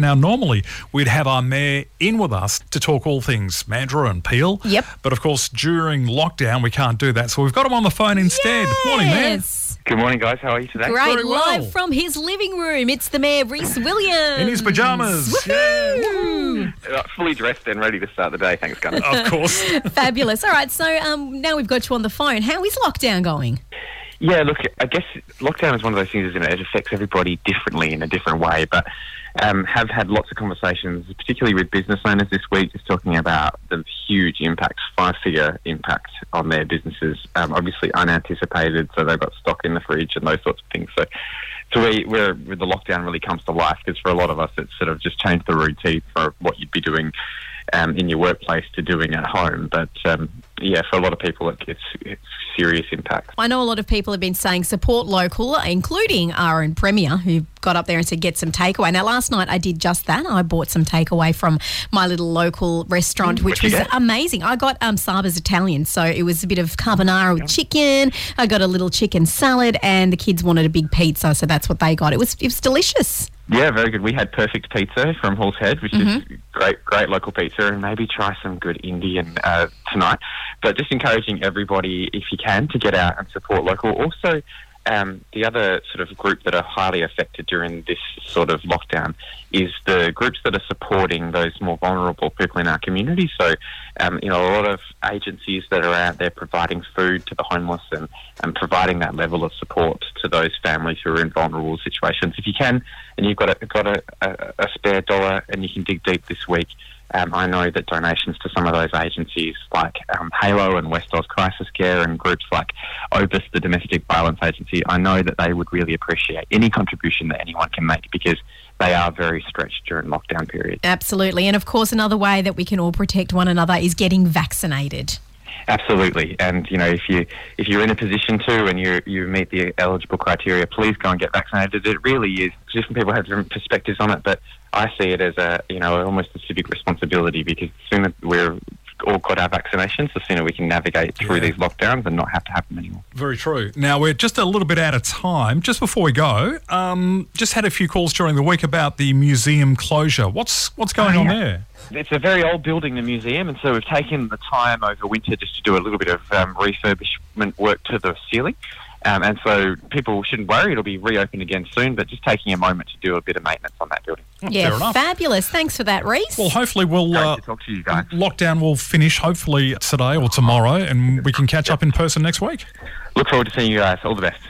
Now, normally we'd have our mayor in with us to talk all things Mandurah and Peel. Yep. But of course, during lockdown, we can't do that. So we've got him on the phone instead. Morning, Mayor. Good morning, guys. How are you today? Great. Very well. Live from his living room. It's the Mayor, Rhys Williams. In his pajamas. Woohoo! Uh, fully dressed and ready to start the day. Thanks, Gunnar. Of course. Fabulous. All right. So um, now we've got you on the phone. How is lockdown going? Yeah, look, I guess lockdown is one of those things, isn't it? It affects everybody differently in a different way. But um, have had lots of conversations, particularly with business owners this week, just talking about the huge impact, five-figure impact on their businesses. Um, obviously unanticipated, so they've got stock in the fridge and those sorts of things. So. So we, where the lockdown really comes to life, because for a lot of us, it's sort of just changed the routine for what you'd be doing um, in your workplace to doing at home. But um, yeah, for a lot of people, it, it's it's serious impact. I know a lot of people have been saying support local, including our own Premier, who got up there and said get some takeaway. Now, last night I did just that. I bought some takeaway from my little local restaurant, which was get? amazing. I got um, Saba's Italian, so it was a bit of carbonara with chicken. I got a little chicken salad, and the kids wanted a big pizza, so that's what they got. It was it was delicious. Yeah, very good. We had perfect pizza from Halls Head, which is great, great local pizza, and maybe try some good Indian uh, tonight. But just encouraging everybody, if you can, to get out and support local. Also, um, the other sort of group that are highly affected during this sort of lockdown is the groups that are supporting those more vulnerable people in our community. So, um, you know, a lot of agencies that are out there providing food to the homeless and, and providing that level of support to those families who are in vulnerable situations. If you can, and you've got a, got a, a, a spare dollar and you can dig deep this week, um, I know that donations to some of those agencies like um, Halo and West Oz Crisis Care and groups like Opus, the Domestic Violence Agency, I know that they would really appreciate any contribution that anyone can make because they are very stretched during lockdown periods. Absolutely, and of course, another way that we can all protect one another is getting vaccinated. Absolutely, and you know if you if you're in a position to and you you meet the eligible criteria, please go and get vaccinated. It really is. Different people have different perspectives on it, but I see it as a you know almost a civic responsibility because the sooner we're all got our vaccinations, the sooner we can navigate through Yeah. these lockdowns and not have to have them anymore. Very true. Now, we're just a little bit out of time. Just before we go, um, just had a few calls during the week about the museum closure. What's what's going Oh, on there? It's a very old building, the museum, and so we've taken the time over winter just to do a little bit of um, refurbishment work to the ceiling. Um, and so people shouldn't worry, it'll be reopened again soon, but just taking a moment to do a bit of maintenance on that building. Oh, yeah, fair enough. fabulous. Thanks for that, Rhys. Well, hopefully we'll uh, to talk to you guys. lockdown will finish hopefully today or tomorrow, and we can catch up in person next week. Look forward to seeing you guys. All the best.